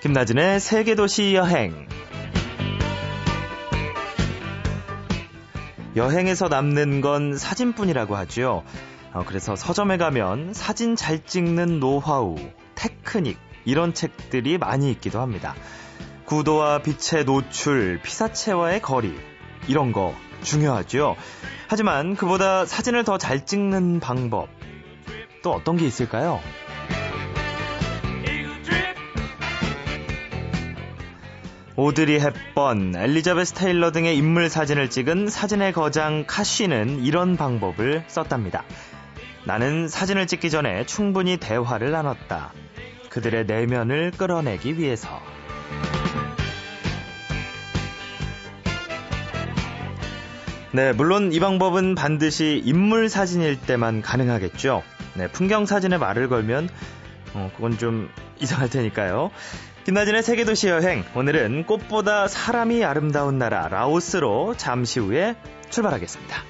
김나진의 세계도시 여행. 여행에서 남는 건 사진뿐이라고 하죠. 어, 그래서 서점에 가면 사진 잘 찍는 노하우, 테크닉, 이런 책들이 많이 있기도 합니다. 구도와 빛의 노출, 피사체와의 거리, 이런 거 중요하죠. 하지만 그보다 사진을 더 잘 찍는 방법, 또 어떤 게 있을까요? 오드리 헵번, 엘리자베스 테일러 등의 인물 사진을 찍은 사진의 거장 카쉬는 이런 방법을 썼답니다. 나는 사진을 찍기 전에 충분히 대화를 나눴다. 그들의 내면을 끌어내기 위해서. 네, 물론 이 방법은 반드시 인물 사진일 때만 가능하겠죠. 네, 풍경 사진에 말을 걸면 어, 그건 좀 이상할 테니까요. 김나진의 세계도시 여행. 오늘은 꽃보다 사람이 아름다운 나라 라오스로 잠시 후에 출발하겠습니다.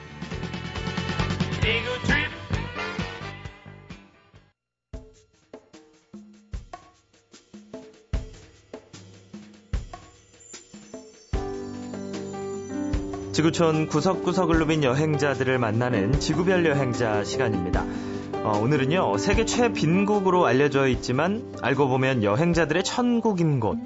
지구촌 구석구석을 누빈 여행자들을 만나는 지구별 여행자 시간입니다. 어, 오늘은요, 세계 최빈국으로 알려져 있지만 알고 보면 여행자들의 천국인 곳.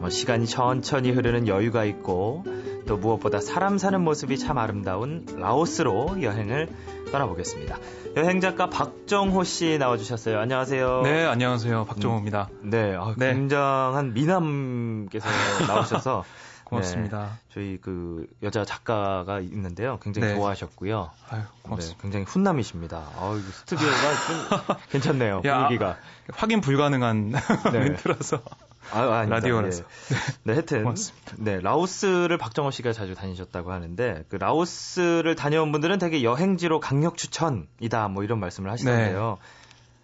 뭐 시간이 천천히 흐르는 여유가 있고 또 무엇보다 사람 사는 모습이 참 아름다운 라오스로 여행을 떠나보겠습니다. 여행 작가 박정호 씨 나와주셨어요. 안녕하세요. 네, 안녕하세요. 박정호입니다. 음, 네, 아, 네. 굉장한 미남께서 나오셔서 고맙습니다. 네, 저희 그 여자 작가가 있는데요. 굉장히 네. 좋아하셨고요. 아유, 고맙습니다. 네, 굉장히 훈남이십니다. 아, 스튜디오가 좀 괜찮네요. 야, 분위기가. 확인 불가능한 네. 멘트라서. 아, 라디오라서. 네. 네, 하여튼. 고맙습니다. 네, 라오스를 박정호 씨가 자주 다니셨다고 하는데, 그 라오스를 다녀온 분들은 되게 여행지로 강력 추천이다, 뭐 이런 말씀을 하시는데요. 네.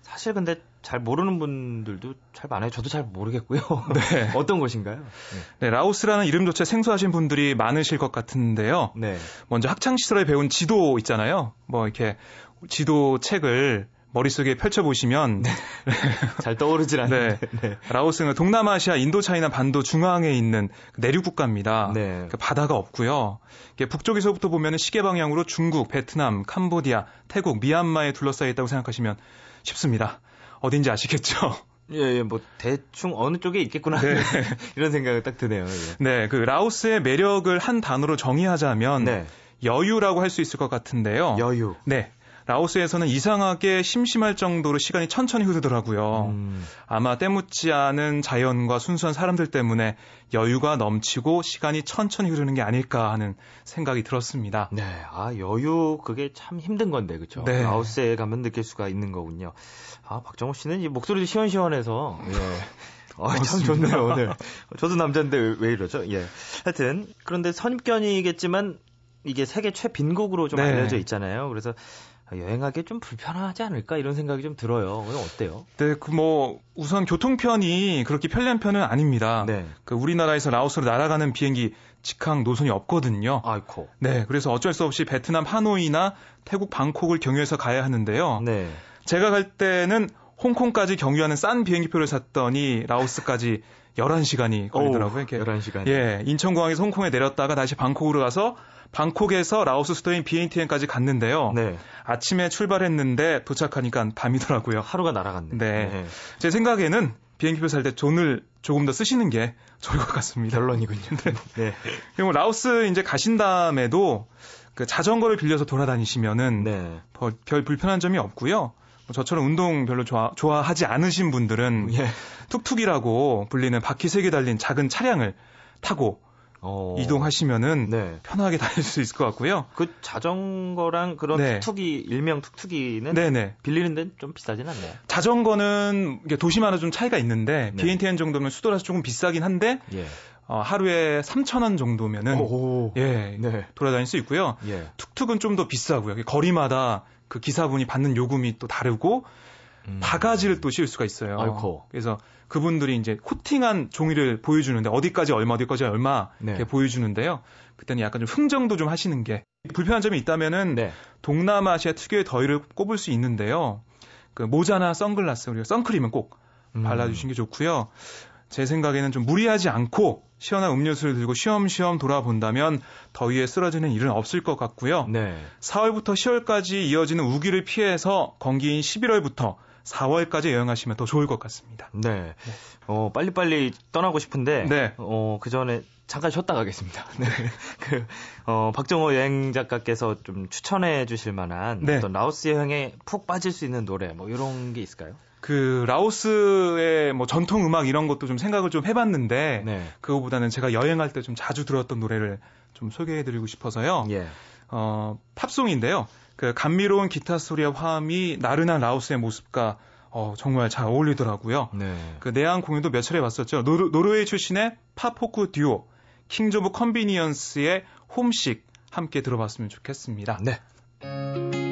사실 근데 잘 모르는 분들도 잘 많아요. 저도 잘 모르겠고요. 네. 어떤 곳인가요? 네. 네. 라오스라는 이름조차 생소하신 분들이 많으실 것 같은데요. 네. 먼저 학창 시절에 배운 지도 있잖아요. 뭐 이렇게 지도 책을 머릿속에 펼쳐보시면 네. 잘 떠오르질 않는데 네. 네. 라오스는 동남아시아, 인도차이나 반도 중앙에 있는 내륙 국가입니다. 네. 그러니까 바다가 없고요. 북쪽에서부터 보면 시계 방향으로 중국, 베트남, 캄보디아, 태국, 미얀마에 둘러싸여 있다고 생각하시면 쉽습니다. 어딘지 아시겠죠? 예, 예, 뭐 대충 어느 쪽에 있겠구나 네. 이런 생각이 딱 드네요. 예. 네, 그 라오스의 매력을 한 단어로 정의하자면 네. 여유라고 할 수 있을 것 같은데요. 여유. 네. 라오스에서는 이상하게 심심할 정도로 시간이 천천히 흐르더라고요. 음. 아마 때묻지 않은 자연과 순수한 사람들 때문에 여유가 넘치고 시간이 천천히 흐르는 게 아닐까 하는 생각이 들었습니다. 네, 아 여유 그게 참 힘든 건데 그렇죠. 네. 라오스에 가면 느낄 수가 있는 거군요. 아 박정호 씨는 이 목소리도 시원시원해서 예. 아, 참 좋네요, 오늘. 저도 남자인데 왜 이러죠? 예. 하여튼, 그런데 선입견이겠지만, 이게 세계 최빈국으로 좀 네. 알려져 있잖아요. 그래서 여행하기 좀 불편하지 않을까 이런 생각이 좀 들어요. 그럼 어때요? 네, 그 뭐 우선 교통편이 그렇게 편리한 편은 아닙니다. 네. 그 우리나라에서 라오스로 날아가는 비행기 직항 노선이 없거든요. 아이코. 네, 그래서 어쩔 수 없이 베트남 하노이나 태국 방콕을 경유해서 가야 하는데요. 네. 제가 갈 때는 홍콩까지 경유하는 싼 비행기표를 샀더니 라오스까지 11시간이 걸리더라고요. 오, 11시간. 예, 인천공항에서 홍콩에 내렸다가 다시 방콕으로 가서 방콕에서 라오스 수도인 비엔티엔까지 갔는데요. 네. 아침에 출발했는데 도착하니까 밤이더라고요. 하루가 날아갔네. 네. 네. 제 생각에는 비행기표 살 때 돈을 조금 더 쓰시는 게 좋을 것 같습니다. 결론이군요. 네. 네. 그리고 라오스 이제 가신 다음에도 그 자전거를 빌려서 돌아다니시면은 네. 별 불편한 점이 없고요. 뭐 저처럼 운동 별로 좋아, 좋아하지 않으신 분들은 예. 툭툭이라고 불리는 바퀴 세 개 달린 작은 차량을 타고 어... 이동하시면은 네. 편하게 다닐 수 있을 것 같고요. 그 자전거랑 그런 네. 툭툭이 일명 툭툭이는 네네. 빌리는 데는 좀 비싸진 않나요? 자전거는 도시마다 좀 차이가 있는데 네. BNTN 정도면 수도라서 조금 비싸긴 한데 예. 어, 하루에 3,000원 정도면은 오오. 예, 네. 돌아다닐 수 있고요. 예. 툭툭은 좀 더 비싸고요. 거리마다 그 기사분이 받는 요금이 또 다르고 음. 바가지를 또 씌울 수가 있어요. 아이고. 그래서 그분들이 이제 코팅한 종이를 보여주는데 어디까지 얼마 어디까지 얼마 네. 이렇게 보여주는데요. 그때는 약간 좀 흥정도 좀 하시는 게 불편한 점이 있다면은 네. 동남아시아 특유의 더위를 꼽을 수 있는데요. 그 모자나 선글라스 그리고 선크림은 꼭 음. 발라주시는 게 좋고요. 제 생각에는 좀 무리하지 않고 시원한 음료수를 들고 쉬엄쉬엄 돌아본다면 더위에 쓰러지는 일은 없을 것 같고요. 네. 4월부터 10월까지 이어지는 우기를 피해서 건기인 11월부터 4월까지 여행하시면 더 좋을 것 같습니다. 네. 네. 어, 빨리빨리 떠나고 싶은데, 네. 어, 그 전에 잠깐 쉬었다 가겠습니다. 네. 그, 어, 박정호 여행 작가께서 좀 추천해 주실 만한 네. 어떤 라오스 여행에 푹 빠질 수 있는 노래, 뭐 이런 게 있을까요? 그 라오스의 뭐 전통 음악 이런 것도 좀 생각을 좀 해봤는데 네. 그거보다는 제가 여행할 때 좀 자주 들었던 노래를 좀 소개해드리고 싶어서요. 예. 어 팝송인데요. 그 감미로운 기타 소리와 화음이 나른한 라오스의 모습과 어, 정말 잘 어울리더라고요. 네. 그 내한 공연도 몇 차례 봤었죠. 노르, 노르웨이 출신의 팝 포크 듀오 킹즈 오브 컨비니언스의 홈식 함께 들어봤으면 좋겠습니다. 네.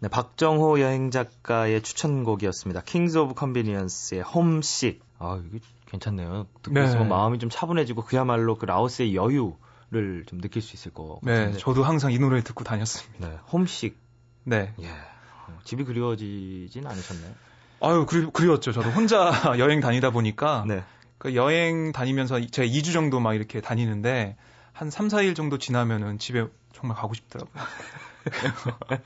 네, 박정호 여행 작가의 추천곡이었습니다. Kings of Convenience의 Homesick. 아, 이게 괜찮네요. 듣고 네. 있으면 마음이 좀 차분해지고 그야말로 그 라오스의 여유를 좀 느낄 수 있을 것 네, 같은데. 네, 저도 항상 이 노래를 듣고 다녔습니다. 네, Homesick. 네. 예. 집이 그리워지진 않으셨나요? 아유, 그리, 그리웠죠. 저도 혼자 여행 다니다 보니까 네. 그 여행 다니면서 제가 2주 정도 막 이렇게 다니는데 한 3, 4일 정도 지나면은 집에 정말 가고 싶더라고요.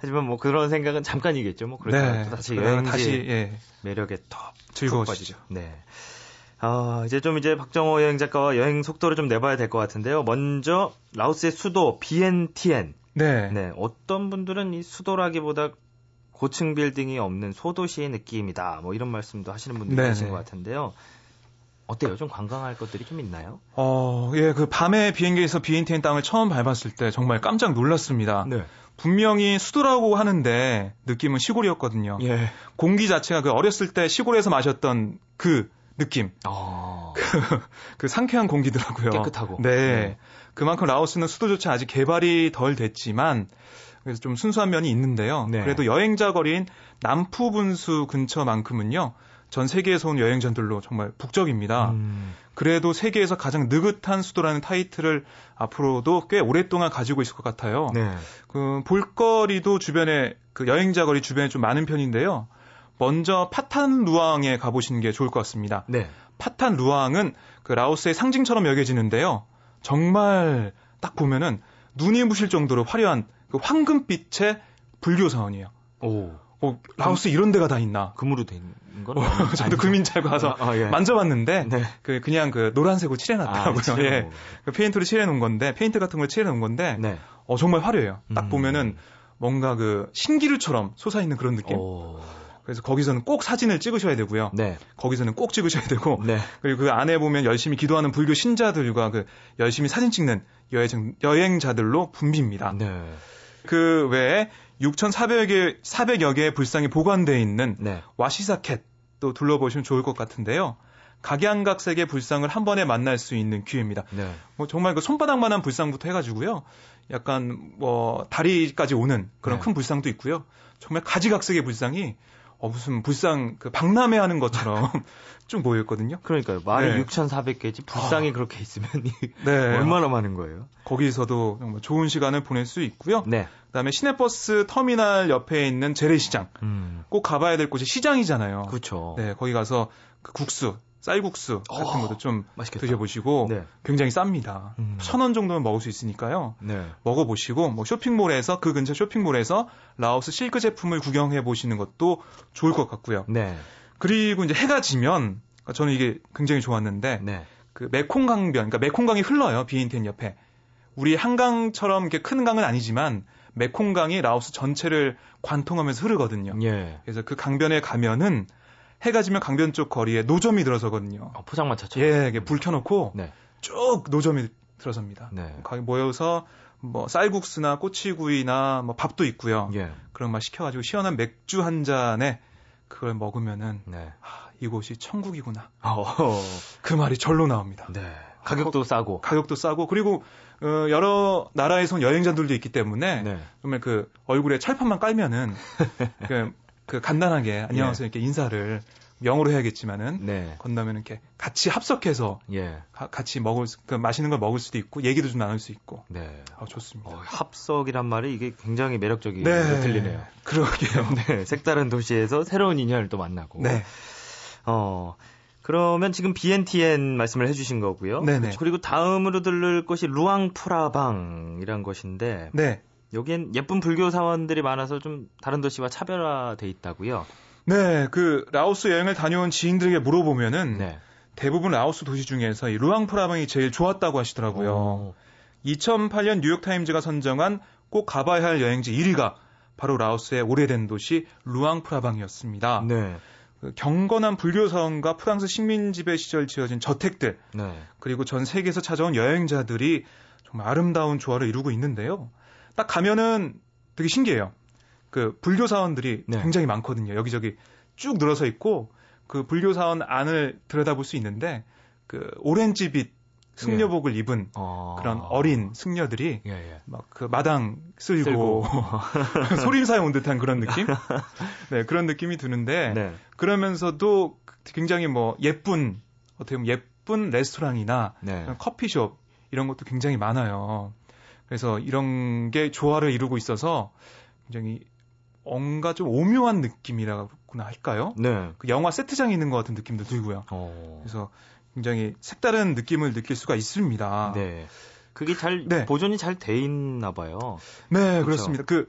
하지만 뭐 그런 생각은 잠깐이겠죠. 뭐 그러니까 네, 다시 여행지 다시 예. 매력에 더 즐거워지죠. 네. 아, 이제 좀 이제 박정호 여행 작가와 여행 속도를 좀 내봐야 될 것 같은데요. 먼저 라오스의 수도 비엔티엔. 네. 네. 어떤 분들은 이 수도라기보다 고층 빌딩이 없는 소도시의 느낌이다. 뭐 이런 말씀도 하시는 분들이 네. 계신 것 같은데요. 어때요? 좀 관광할 것들이 좀 있나요? 어, 예, 그 밤에 비행기에서 비엔티엔 땅을 처음 밟았을 때 정말 깜짝 놀랐습니다. 네. 분명히 수도라고 하는데 느낌은 시골이었거든요. 예. 공기 자체가 그 어렸을 때 시골에서 마셨던 그 느낌. 어... 그, 그 상쾌한 공기더라고요. 깨끗하고. 네. 네. 그만큼 라오스는 수도조차 아직 개발이 덜 됐지만 그래서 좀 순수한 면이 있는데요. 네. 그래도 여행자 거리인 남푸분수 근처만큼은요. 전 세계에서 온 여행자들로 정말 북적입니다. 음. 그래도 세계에서 가장 느긋한 수도라는 타이틀을 앞으로도 꽤 오랫동안 가지고 있을 것 같아요. 네. 그 볼거리도 주변에 그 여행자 거리 주변에 좀 많은 편인데요. 먼저 파탄 루앙에 가보시는 게 좋을 것 같습니다. 네. 파탄 루앙은 그 라오스의 상징처럼 여겨지는데요. 정말 딱 보면은 눈이 부실 정도로 화려한 그 황금빛의 불교 사원이에요. 오. 어, 라오스 이런 데가 다 있나? 금으로 된 건? 어, 저도 금인 줄 알고 가서 아, 아, 예. 만져봤는데 네. 그 그냥 그 노란색으로 칠해놨더라고요. 아, 예. 그 페인트로 칠해놓은 건데 페인트 같은 걸 칠해놓은 건데 네. 어 정말 화려해요. 딱 음. 보면은 뭔가 그 신기루처럼 솟아있는 그런 느낌. 오. 그래서 거기서는 꼭 사진을 찍으셔야 되고요. 네. 거기서는 꼭 찍으셔야 되고. 네. 그리고 그 안에 보면 열심히 기도하는 불교 신자들과 그 열심히 사진 찍는 여행, 여행자들로 붐빕니다. 네. 그 외에 6,400여 개, 400여 개의 불상이 보관되어 있는 네. 와시사켓도 둘러보시면 좋을 것 같은데요. 각양각색의 불상을 한 번에 만날 수 있는 기회입니다. 네. 뭐 정말 그 손바닥만한 불상부터 해가지고요. 약간 뭐 다리까지 오는 그런 네. 큰 불상도 있고요. 정말 가지각색의 불상이 어, 무슨 불상, 그, 박람회 하는 것처럼 쭉 모여있거든요. 그러니까요. 말이 네. 6,400개지, 불상이 아. 그렇게 있으면 네. 얼마나 많은 거예요? 거기서도 정말 좋은 시간을 보낼 수 있고요. 네. 그 다음에 시내버스 터미널 옆에 있는 재래시장. 음. 꼭 가봐야 될 곳이 시장이잖아요. 그렇죠. 네, 거기 가서 그 국수, 쌀국수 같은 어, 것도 좀 맛있겠다. 드셔보시고 네. 굉장히 쌉니다. 음. 천원 정도면 먹을 수 있으니까요. 네. 먹어보시고 뭐 쇼핑몰에서 그 근처 쇼핑몰에서 라오스 실크 제품을 구경해 보시는 것도 좋을 것 같고요. 네. 그리고 이제 해가 지면 저는 이게 굉장히 좋았는데 네. 그 메콩강변, 그러니까 메콩강이 흘러요 비엔텐 옆에. 우리 한강처럼 이렇게 큰 강은 아니지만 메콩강이 라오스 전체를 관통하면서 흐르거든요. 예. 그래서 그 강변에 가면은 해가 지면 강변 쪽 거리에 노점이 들어서거든요. 어, 포장마차처럼. 예, 이게 불 켜놓고 네. 쭉 노점이 들어섭니다. 네. 거기 모여서 뭐 쌀국수나 꼬치구이나 뭐 밥도 있고요. 예. 그런 막 시켜가지고 시원한 맥주 한 잔에 그걸 먹으면은 네. 아, 이곳이 천국이구나. 어. 그 말이 절로 나옵니다. 네. 가격도 싸고. 가격도 싸고 그리고 어, 여러 나라에서 여행자들도 있기 때문에 네. 정말 그 얼굴에 철판만 깔면은 그, 그 간단하게 안녕하세요 네. 이렇게 인사를 영어로 해야겠지만은 네. 건너면 이렇게 같이 합석해서 예. 가, 같이 먹을 그 맛있는 걸 먹을 수도 있고 얘기도 좀 나눌 수 있고 네 아, 좋습니다. 어, 합석이란 말이 이게 굉장히 매력적이게 네. 들리네요. 그러게요. 네 색다른 도시에서 새로운 인연을 또 만나고. 네. 어 그러면 지금 BNTN 말씀을 해주신 거고요. 네네. 그리고 다음으로 들를 곳이 루앙프라방이란 곳인데. 네. 여기엔 예쁜 불교 사원들이 많아서 좀 다른 도시와 차별화돼 있다고요. 네, 그 라오스 여행을 다녀온 지인들에게 물어보면은 네. 대부분 라오스 도시 중에서 이 루앙프라방이 제일 좋았다고 하시더라고요. 오. 2008년 뉴욕타임즈가 선정한 꼭 가봐야 할 여행지 1위가 바로 라오스의 오래된 도시 루앙프라방이었습니다. 네. 그 경건한 불교 사원과 프랑스 식민 지배 시절 지어진 저택들 네. 그리고 전 세계에서 찾아온 여행자들이 정말 아름다운 조화를 이루고 있는데요. 딱 가면은 되게 신기해요. 그 불교 사원들이 네. 굉장히 많거든요. 여기저기 쭉 늘어서 있고 그 불교 사원 안을 들여다볼 수 있는데 그 오렌지빛 승려복을 예. 입은 어... 그런 어린 승려들이 예, 예. 막그 마당 쓸고, 쓸고. 소림사에 온 듯한 그런 느낌? 네, 그런 느낌이 드는데 네. 그러면서도 굉장히 뭐 예쁜 어떻게 보면 예쁜 레스토랑이나 네. 커피숍 이런 것도 굉장히 많아요. 그래서 이런 게 조화를 이루고 있어서 굉장히 뭔가 좀 오묘한 느낌이라고나 할까요? 네. 그 영화 세트장에 있는 것 같은 느낌도 들고요. 어... 그래서 굉장히 색다른 느낌을 느낄 수가 있습니다. 네. 그게 잘 네. 보존이 잘 돼 있나 봐요. 네, 그렇죠? 그렇습니다. 그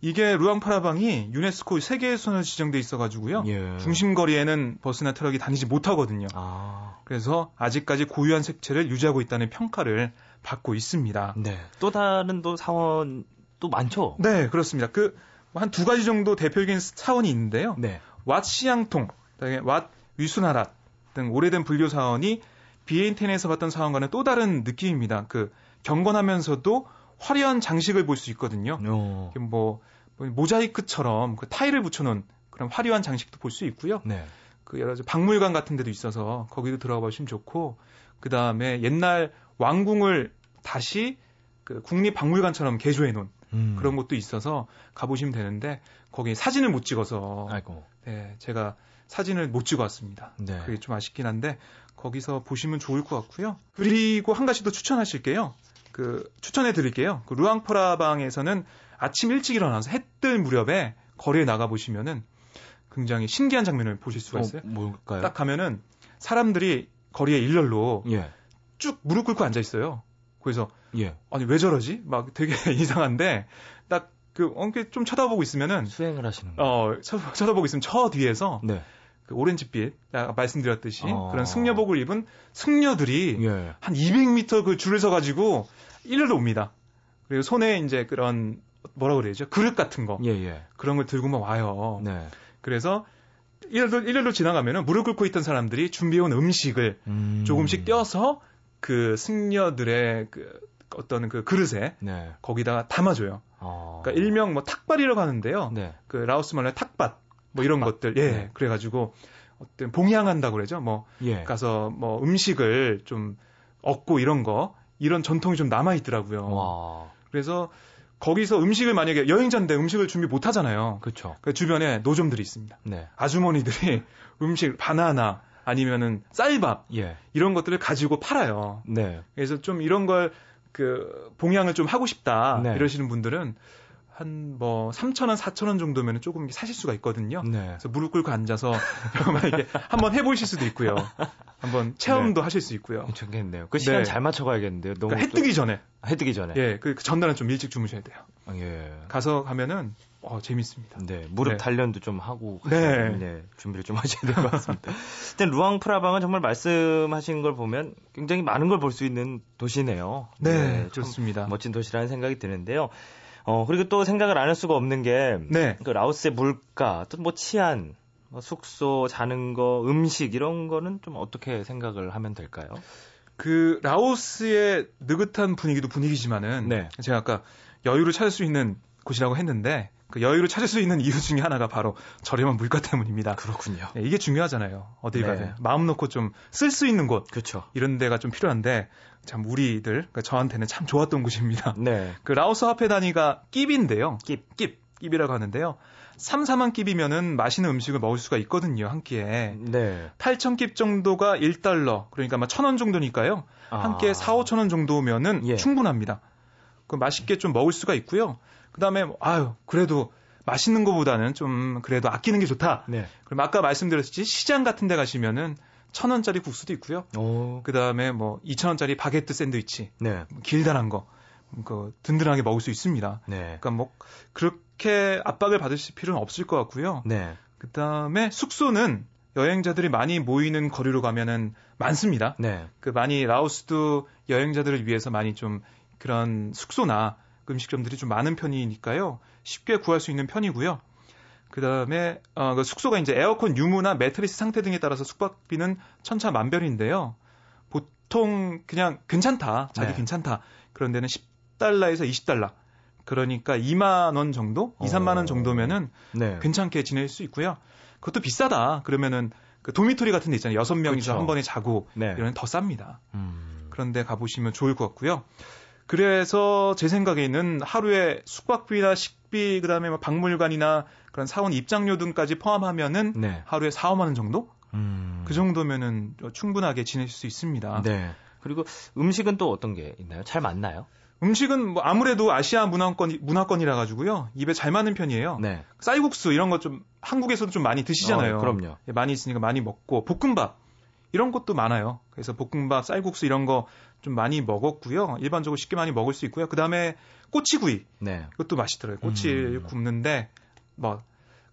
이게 루앙프라방이 유네스코 세계유산으로 지정돼 있어가지고요. 예. 중심 거리에는 버스나 트럭이 다니지 못하거든요. 아. 그래서 아직까지 고유한 색채를 유지하고 있다는 평가를 받고 있습니다. 네. 또 다른 또 사원 또 많죠. 네, 그렇습니다. 그 한 두 가지 정도 대표적인 사원이 있는데요. 네. 왓 시양통, 그다음에 왓 위수나랏 등 오래된 불교 사원이 비엔텐에서 봤던 사원과는 또 다른 느낌입니다. 그 경건하면서도 화려한 장식을 볼 수 있거든요. 어. 뭐, 뭐 모자이크처럼 그 타일을 붙여놓은 그런 화려한 장식도 볼 수 있고요. 네. 그 여러 가지 박물관 같은 데도 있어서 거기도 들어가 보시면 좋고 그 다음에 옛날 왕궁을 다시 그 국립박물관처럼 개조해 놓은 음. 그런 것도 있어서 가보시면 되는데 거기 사진을 못 찍어서 아이고. 네, 제가 사진을 못 찍어 왔습니다. 네. 그게 좀 아쉽긴 한데 거기서 보시면 좋을 것 같고요. 그리고 한 가지 더 추천하실게요. 그 추천해 드릴게요. 그 루앙프라방에서는 아침 일찍 일어나서 해 뜰 무렵에 거리에 나가 보시면은 굉장히 신기한 장면을 보실 수가 어, 있어요. 어, 뭘까요? 딱 가면은 사람들이 거리에 일렬로 예. 쭉 무릎 꿇고 앉아 있어요. 그래서 예. 아니 왜 저러지? 막 되게 이상한데 딱 그 엉게 좀 쳐다보고 있으면은 수행을 하시는 거. 어 쳐, 쳐다보고 있으면 저 뒤에서 네. 그 오렌지빛 아까 말씀드렸듯이 어... 그런 승려복을 입은 승려들이 예. 한 200m 그 줄을 서 가지고 일렬로 옵니다. 그리고 손에 이제 그런 뭐라 그래야죠? 그릇 같은 거. 예, 예. 그런 걸 들고만 와요. 네. 그래서 일렬로, 일렬로 지나가면은 무릎 꿇고 있던 사람들이 준비해온 음식을 음... 조금씩 떼어서 그 승려들의 그 어떤 그 그릇에 네. 거기다가 담아줘요. 어... 그러니까 일명 뭐 탁발이라고 하는데요. 네. 그 라오스 말로 탁밭 뭐 이런 탁밭. 것들 예 네. 그래가지고 어떤 봉양한다고 그러죠. 뭐 예. 가서 뭐 음식을 좀 얻고 이런 거 이런 전통이 좀 남아 있더라고요. 와. 그래서 거기서 음식을 만약에 여행자인데 음식을 준비 못 하잖아요. 그렇죠. 그 주변에 노점들이 있습니다. 네. 아주머니들이 음식 바나나 아니면은 쌀밥 예. 이런 것들을 가지고 팔아요. 네. 그래서 좀 이런 걸 그 봉양을 좀 하고 싶다 네. 이러시는 분들은 한뭐 3,000원, 4,000원 정도면 조금 사실 수가 있거든요. 네. 그래서 무릎 꿇고 앉아서 이렇게 한번 해 보실 수도 있고요. 한번 체험도 네. 하실 수 있고요. 괜찮겠네요. 그 시간 네. 잘 맞춰 가야겠는데요. 너무 그러니까 해 뜨기 전에. 해 뜨기 전에. 예, 그 전날은 좀 일찍 주무셔야 돼요. 아, 예. 가서 가면은 어, 재밌습니다. 네, 무릎 네. 단련도 좀 하고 네. 네. 준비를 좀 하셔야 될 것 같습니다. 일단 루앙 프라방은 정말 말씀하신 걸 보면 굉장히 많은 걸 볼 수 있는 도시네요. 네, 네 좋습니다. 멋진 도시라는 생각이 드는데요. 어, 그리고 또 생각을 안 할 수가 없는 게, 네. 그 라오스의 물가, 또 뭐 치안, 뭐 숙소, 자는 거, 음식, 이런 거는 좀 어떻게 생각을 하면 될까요? 그, 라오스의 느긋한 분위기도 분위기지만은, 네. 제가 아까 여유를 찾을 수 있는 곳이라고 했는데 그 여유를 찾을 수 있는 이유 중에 하나가 바로 저렴한 물가 때문입니다. 그렇군요. 네, 이게 중요하잖아요. 어딜 네. 가든 마음 놓고 좀 쓸 수 있는 곳, 그렇죠. 이런 데가 좀 필요한데 참 우리들 그러니까 저한테는 참 좋았던 곳입니다. 네. 그 라오스 화폐 단위가 깁인데요. 깁, 깁, 깁이라고 하는데요. 3, 4만 깁이면은 맛있는 음식을 먹을 수가 있거든요, 한 끼에. 네. 8천 깁 정도가 1달러, 그러니까 아마 1,000원 정도니까요. 아. 한 끼에 4, 5천 원 정도면은 예. 충분합니다. 그 맛있게 좀 먹을 수가 있고요. 그다음에 뭐, 아유, 그래도 맛있는 것보다는 좀 그래도 아끼는 게 좋다. 네. 그럼 아까 말씀드렸듯이 시장 같은 데 가시면은 천 원짜리 국수도 있고요. 그 다음에 뭐 이천 원짜리 바게트 샌드위치, 네. 뭐 길다란 거, 그 든든하게 먹을 수 있습니다. 네. 그러니까 뭐 그렇게 압박을 받으실 필요는 없을 것 같고요. 네. 그 다음에 숙소는 여행자들이 많이 모이는 거리로 가면은 많습니다. 네. 그 많이 라오스도 여행자들을 위해서 많이 좀 그런 숙소나 음식점들이 좀 많은 편이니까요. 쉽게 구할 수 있는 편이고요. 그 다음에 어, 그 숙소가 이제 에어컨 유무나 매트리스 상태 등에 따라서 숙박비는 천차만별인데요. 보통 그냥 괜찮다, 자기 네. 괜찮다. 그런 데는 10달러에서 20달러. 그러니까 2만 원 정도, 2, 3만 원 어. 정도면은 네. 괜찮게 지낼 수 있고요. 그것도 비싸다. 그러면은 그 도미토리 같은 데 있잖아요. 여섯 명이서 그렇죠. 한 번에 자고 네. 이런 더 쌉니다. 음. 그런데 가보시면 좋을 것 같고요. 그래서 제 생각에는 하루에 숙박비나 식비 그다음에 뭐 박물관이나 그런 사원 입장료 등까지 포함하면은 네. 하루에 4, 5만 원 정도? 음. 그 정도면은 충분하게 지낼 수 있습니다. 네. 그리고 음식은 또 어떤 게 있나요? 잘 맞나요? 음식은 뭐 아무래도 아시아 문화권 문화권이라 가지고요 입에 잘 맞는 편이에요. 네. 쌀국수 이런 것 좀 한국에서도 좀 많이 드시잖아요. 어, 그럼요. 예, 많이 있으니까 많이 먹고 볶음밥 이런 것도 많아요. 그래서 볶음밥, 쌀국수 이런 거 좀 많이 먹었고요. 일반적으로 쉽게 많이 먹을 수 있고요. 그 다음에 꼬치구이. 네. 그것도 맛있더라고요. 꼬치를 음. 굽는데 뭐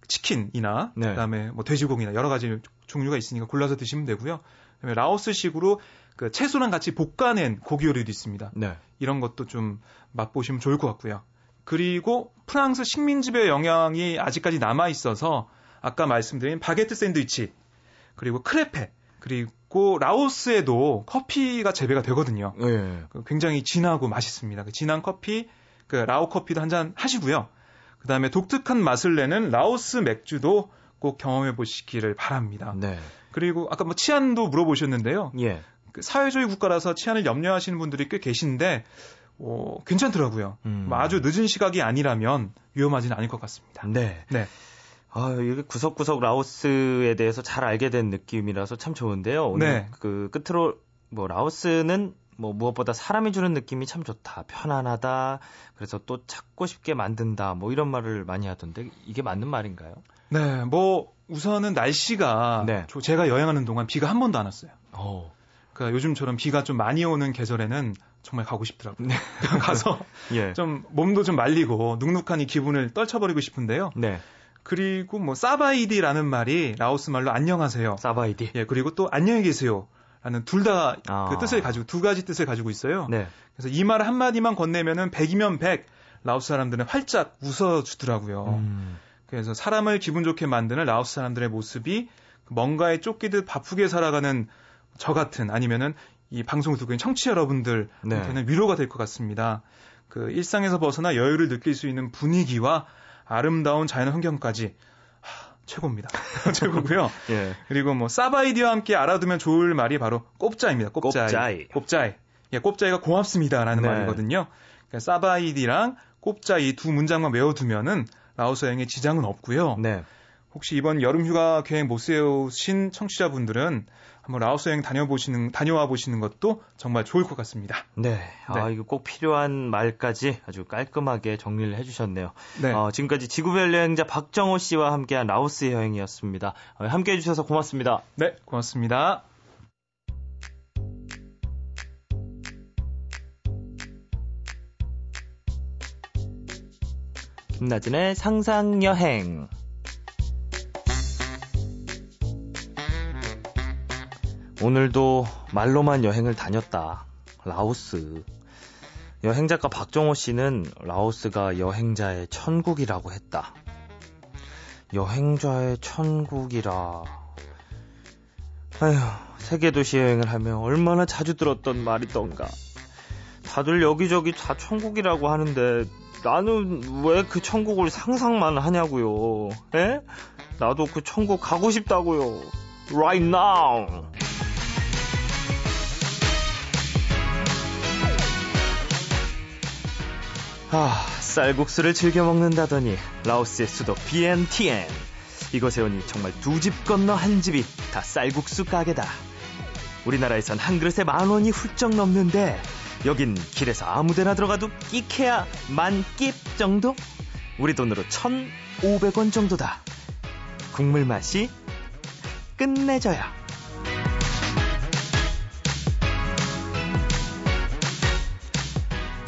치킨이나 네. 그다음에 뭐 돼지고기나 여러 가지 종류가 있으니까 골라서 드시면 되고요. 그다음에 라오스식으로 그 채소랑 같이 볶아낸 고기 요리도 있습니다. 네. 이런 것도 좀 맛보시면 좋을 것 같고요. 그리고 프랑스 식민지배 영향이 아직까지 남아 있어서 아까 말씀드린 바게트 샌드위치 그리고 크레페 그리고 라오스에도 커피가 재배가 되거든요. 네. 굉장히 진하고 맛있습니다. 그 진한 커피, 그 라오 커피도 한 잔 하시고요. 그 다음에 독특한 맛을 내는 라오스 맥주도 꼭 경험해 보시기를 바랍니다. 네. 그리고 아까 뭐 치안도 물어보셨는데요. 예. 그 사회주의 국가라서 치안을 염려하시는 분들이 꽤 계신데 어, 괜찮더라고요. 음. 뭐 아주 늦은 시각이 아니라면 위험하지는 않을 것 같습니다. 네. 네. 아, 이게 구석구석 라오스에 대해서 잘 알게 된 느낌이라서 참 좋은데요. 오늘 네. 그 끝으로 뭐 라오스는 뭐 무엇보다 사람이 주는 느낌이 참 좋다. 편안하다. 그래서 또 찾고 싶게 만든다. 뭐 이런 말을 많이 하던데 이게 맞는 말인가요? 네, 뭐 우선은 날씨가 네. 제가 여행하는 동안 비가 한 번도 안 왔어요. 어. 그러니까 요즘처럼 비가 좀 많이 오는 계절에는 정말 가고 싶더라고요. 네. 가서 예. 좀 몸도 좀 말리고 눅눅한 이 기분을 떨쳐버리고 싶은데요. 네. 그리고 뭐 사바이디라는 말이 라오스 말로 안녕하세요. 사바이디. 예, 그리고 또 안녕히 계세요. 라는 둘 다그 아. 뜻을 가지고 두 가지 뜻을 가지고 있어요. 네. 그래서 이 말 한마디만 건네면은 100이면 100 라오스 사람들은 활짝 웃어 주더라고요. 음. 그래서 사람을 기분 좋게 만드는 라오스 사람들의 모습이 뭔가에 쫓기듯 바쁘게 살아가는 저 같은 아니면은 이 방송을 듣고 있는 청취자 여러분들한테는 네. 위로가 될 것 같습니다. 그 일상에서 벗어나 여유를 느낄 수 있는 분위기와 아름다운 자연 환경까지 하, 최고입니다. 최고고요. 예. 그리고 뭐 사바이디와 함께 알아두면 좋을 말이 바로 꼽자입니다. 꼽자이. 꼽자이. 꼽자이. 예, 꼽자이가 고맙습니다라는 네. 말이거든요. 그러니까 사바이디랑 꼽자이 두 문장만 외워두면은 라오스 여행에 지장은 없고요. 네. 혹시 이번 여름 휴가 계획 못 세우신 청취자분들은 한번 라오스 여행 다녀보시는 다녀와 보시는 것도 정말 좋을 것 같습니다. 네. 아, 이거 꼭 필요한 말까지 아주 깔끔하게 정리를 해 주셨네요. 네. 어, 지금까지 지구별 여행자 박정호 씨와 함께한 라오스 여행이었습니다. 어, 함께 해 주셔서 고맙습니다. 네, 고맙습니다. 김나진의 상상여행. 오늘도 말로만 여행을 다녔다. 라오스. 여행작가 박정호 씨는 라오스가 여행자의 천국이라고 했다. 여행자의 천국이라. 아휴, 세계 도시 여행을 하며 얼마나 자주 들었던 말이던가. 다들 여기저기 다 천국이라고 하는데 나는 왜 그 천국을 상상만 하냐고요. 에? 나도 그 천국 가고 싶다고요. Right now. 아, 쌀국수를 즐겨 먹는다더니 라오스의 수도 비엔티엔. 이곳에 오니 정말 두 집 건너 한 집이 다 쌀국수 가게다. 우리나라에선 한 그릇에 만 원이 훌쩍 넘는데 여긴 길에서 아무데나 들어가도 끼케야 만끼 정도? 우리 돈으로 1,500원 정도다. 국물 맛이 끝내줘요.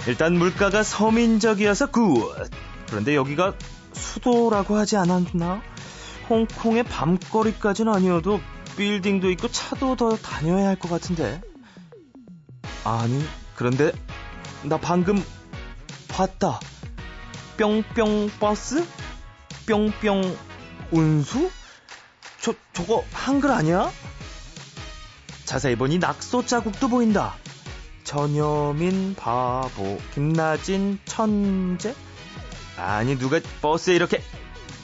일단 물가가 서민적이어서 good. 그런데 여기가 수도라고 하지 않았나? 홍콩의 밤거리까지는 아니어도 빌딩도 있고 차도 더 다녀야 할 것 같은데. 아니, 그런데 나 방금 봤다. 뿅뿅 버스? 뿅뿅 운수? 저, 저거 한글 아니야? 자세히 보니 낙소 자국도 보인다. 전여민 바보, 김나진 천재? 아니, 누가 버스에 이렇게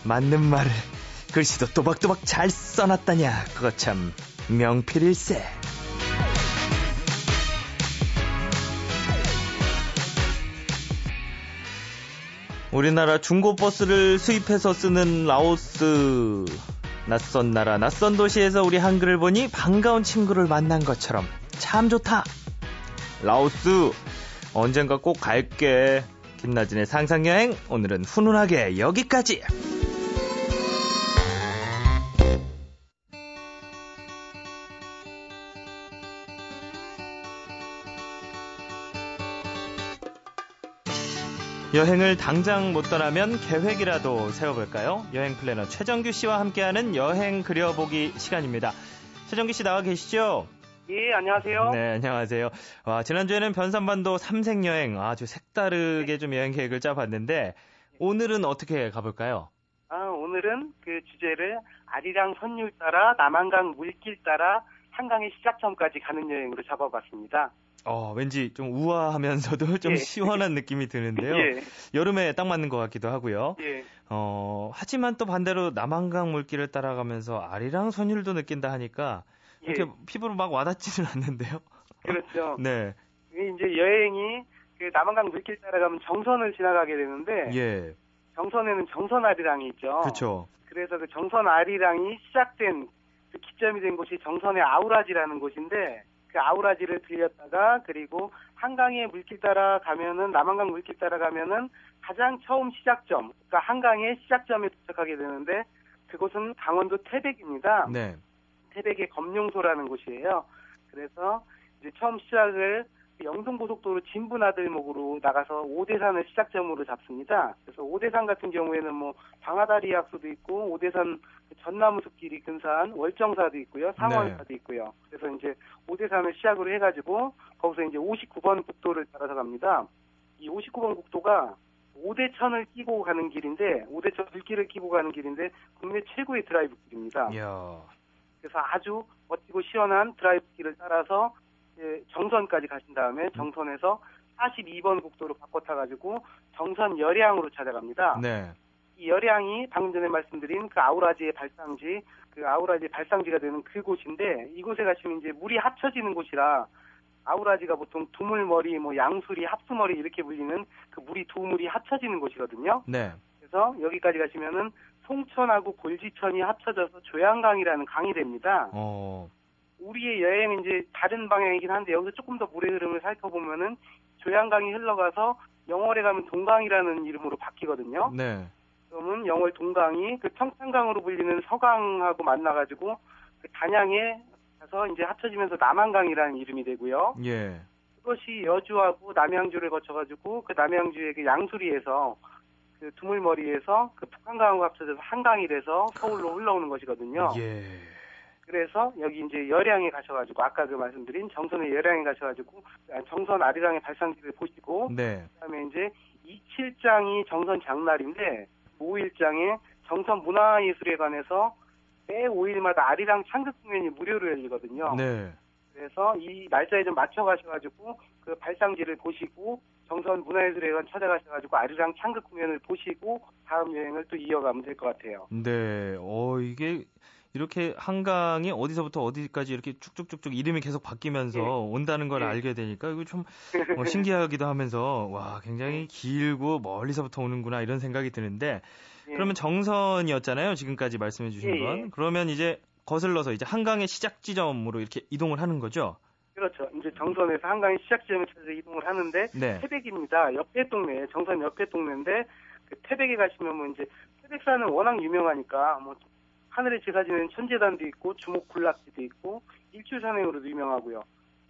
맞는 말을 글씨도 또박또박 잘 써놨다냐. 그거 참 명필일세. 우리나라 중고버스를 수입해서 쓰는 라오스. 낯선 나라, 낯선 도시에서 우리 한글을 보니 반가운 친구를 만난 것처럼 참 좋다. 라오스, 언젠가 꼭 갈게. 김나진의 상상여행, 오늘은 훈훈하게 여기까지. 여행을 당장 못 떠나면 계획이라도 세워볼까요? 여행 플래너 최정규 씨와 함께하는 여행 그려보기 시간입니다. 최정규 씨 나와 계시죠? 예, 안녕하세요. 네, 안녕하세요. 와, 지난주에는 변산반도 삼색여행 아주 색다르게 좀 여행 계획을 짜봤는데 오늘은 어떻게 가볼까요? 아, 오늘은 그 주제를 아리랑 선율 따라 남한강 물길 따라 한강의 시작점까지 가는 여행으로 잡아봤습니다. 어, 왠지 좀 우아하면서도 좀 예. 시원한 느낌이 드는데요. 예. 여름에 딱 맞는 것 같기도 하고요. 예. 어, 하지만 또 반대로 남한강 물길을 따라가면서 아리랑 선율도 느낀다 하니까 이렇게 예. 피부로 막 와닿지는 않는데요. 그렇죠. 네. 이제 여행이 그 남한강 물길 따라가면 정선을 지나가게 되는데 예. 정선에는 정선 아리랑이 있죠. 그렇죠. 그래서 그 정선 아리랑이 시작된 그 기점이 된 곳이 정선의 아우라지라는 곳인데 그 아우라지를 들렸다가 그리고 한강의 물길 따라 가면은 남한강 물길 따라 가면은 가장 처음 시작점, 그러니까 한강의 시작점에 도착하게 되는데 그곳은 강원도 태백입니다. 네. 태백의 검룡소라는 곳이에요. 그래서 이제 처음 시작을 영동고속도로 진분아들목으로 나가서 오대산을 시작점으로 잡습니다. 그래서 오대산 같은 경우에는 뭐 방아다리 약수도 있고 오대산 전나무 숲길이 근사한 월정사도 있고요. 상원사도 네. 있고요. 그래서 이제 오대산을 시작으로 해가지고 거기서 이제 59번 국도를 따라서 갑니다. 이 59번 국도가 오대천을 끼고 가는 길인데 오대천 들길을 끼고 가는 길인데 국내 최고의 드라이브 길입니다. 이야. 그래서 아주 멋지고 시원한 드라이브 길을 따라서 정선까지 가신 다음에 정선에서 42번 국도로 바꿔 타가지고 정선 열양으로 찾아갑니다. 네. 이 열양이 방금 전에 말씀드린 그 아우라지의 발상지, 그 아우라지의 발상지가 되는 그곳인데 이곳에 가시면 이제 물이 합쳐지는 곳이라 아우라지가 보통 두물머리, 뭐 양수리, 합수머리 이렇게 불리는 그 물이 두 물이 합쳐지는 곳이거든요. 네. 그래서 여기까지 가시면은 송천하고 골지천이 합쳐져서 조양강이라는 강이 됩니다. 어. 우리의 여행은 이제 다른 방향이긴 한데 여기서 조금 더 물의 흐름을 살펴보면은 조양강이 흘러가서 영월에 가면 동강이라는 이름으로 바뀌거든요. 네. 그러면 영월 동강이 그 청산강으로 불리는 서강하고 만나가지고 그 단양에 가서 이제 합쳐지면서 남한강이라는 이름이 되고요. 예. 그것이 여주하고 남양주를 거쳐가지고 그 남양주의 그 양수리에서 그 두물머리에서 그 북한강하고 합쳐져서 한강이 돼서 서울로 흘러오는 것이거든요. 예. 그래서 여기 이제 열양에 가셔가지고 아까 그 말씀드린 정선의 열양에 가셔가지고 정선 아리랑의 발상지를 보시고 네. 그다음에 이제 27장이 정선 장날인데 5일장에 정선 문화예술에 관해서 매 5일마다 아리랑 창극 공연이 무료로 열리거든요. 네. 그래서 이 날짜에 좀 맞춰 가셔가지고 그 발상지를 보시고 정선 문화예술회관 찾아가셔가지고 아리랑 창극 공연을 보시고 다음 여행을 또 이어가면 될 것 같아요. 네, 어 이게 이렇게 한강이 어디서부터 어디까지 이렇게 쭉쭉쭉쭉 이름이 계속 바뀌면서 네. 온다는 걸 네. 알게 되니까 이거 좀 어, 신기하기도 하면서 와 굉장히 네. 길고 멀리서부터 오는구나 이런 생각이 드는데 네. 그러면 정선이었잖아요 지금까지 말씀해 주신 건 그러면 이제 거슬러서 이제 한강의 시작 지점으로 이렇게 이동을 하는 거죠? 그렇죠. 이제 정선에서 한강의 시작 지점에 찾아서 이동을 하는데 네. 태백입니다. 옆에 동네, 정선 옆에 동네인데 그 태백에 가시면 뭐 이제 태백산은 워낙 유명하니까 뭐 하늘에 제사 지는 천재단도 있고 주목 군락지도 있고 일출산행으로도 유명하고요.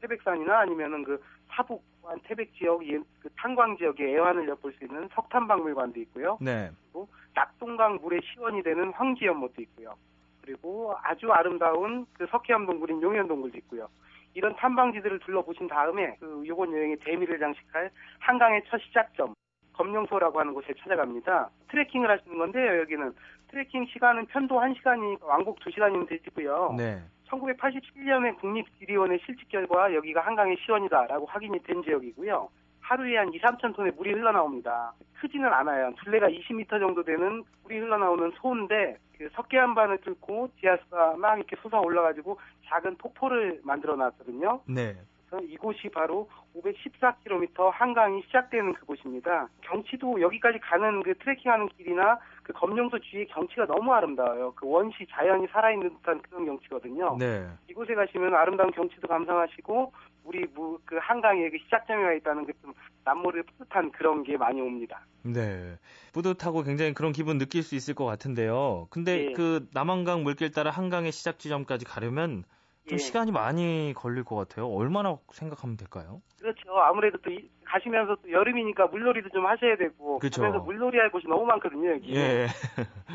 태백산이나 아니면은 그 사북 태백 지역 그 탄광 지역의 애환을 엿볼 수 있는 석탄박물관도 있고요. 네. 그리고 낙동강 물의 시원이 되는 황지연못도 있고요. 그리고 아주 아름다운 그 석회암 동굴인 용현 동굴도 있고요. 이런 탐방지들을 둘러보신 다음에 그 요번 여행의 대미를 장식할 한강의 첫 시작점 검룡소라고 하는 곳에 찾아갑니다. 트레킹을 하시는 건데요. 여기는 트레킹 시간은 편도 1시간이 왕복 2시간이면 되시고요. 네. 1987년에 국립지리원의 실측 결과 여기가 한강의 시원이다라고 확인이 된 지역이고요. 하루에 한 2, 3천 톤의 물이 흘러나옵니다. 크지는 않아요. 둘레가 20m 정도 되는 물이 흘러나오는 소인데 그 석계한반을 뚫고 지하수가 막 이렇게 솟아 올라가지고 작은 폭포를 만들어 놨거든요. 네. 이곳이 바로 514km 한강이 시작되는 그곳입니다. 경치도 여기까지 가는 그 트레킹하는 길이나 그 검룡소 주위의 경치가 너무 아름다워요. 그 원시 자연이 살아있는 듯한 그런 경치거든요. 네. 이곳에 가시면 아름다운 경치도 감상하시고 우리 그 한강에 그 시작점에 와 있다는 그 좀 남모를 뿌듯한 그런 게 많이 옵니다. 네. 뿌듯하고 굉장히 그런 기분 느낄 수 있을 것 같은데요. 근데 네. 그 남한강 물길 따라 한강의 시작 지점까지 가려면 좀 예. 시간이 많이 걸릴 것 같아요. 얼마나 생각하면 될까요? 그렇죠. 아무래도 또 가시면서 또 여름이니까 물놀이도 좀 하셔야 되고 그렇죠. 그래서 물놀이 할 곳이 너무 많거든요. 여기. 예.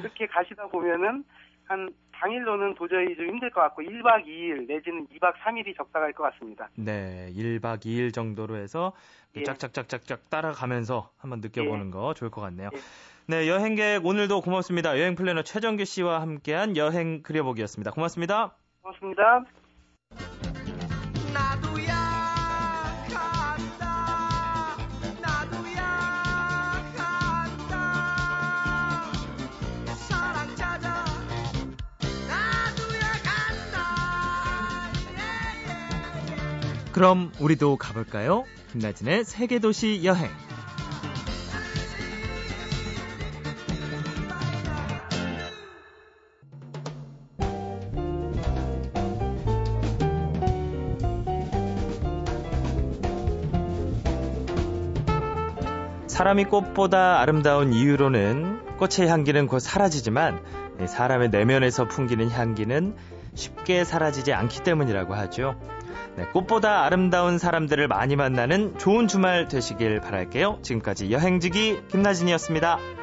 이렇게 가시다 보면은 한 당일로는 도저히 좀 힘들 것 같고 1박 2일 내지는 2박 3일이 적당할 것 같습니다. 네, 1박 2일 정도로 해서 예. 짝짝짝짝짝 따라가면서 한번 느껴보는 예. 거 좋을 것 같네요. 예. 네, 여행객 오늘도 고맙습니다. 여행 플래너 최정규 씨와 함께한 여행 그려보기였습니다. 고맙습니다. 고맙습니다. 그럼 우리도 가볼까요? 김나진의 세계도시 여행. 사람이 꽃보다 아름다운 이유로는 꽃의 향기는 곧 사라지지만 사람의 내면에서 풍기는 향기는 쉽게 사라지지 않기 때문이라고 하죠. 네, 꽃보다 아름다운 사람들을 많이 만나는 좋은 주말 되시길 바랄게요. 지금까지 여행지기 김나진이었습니다.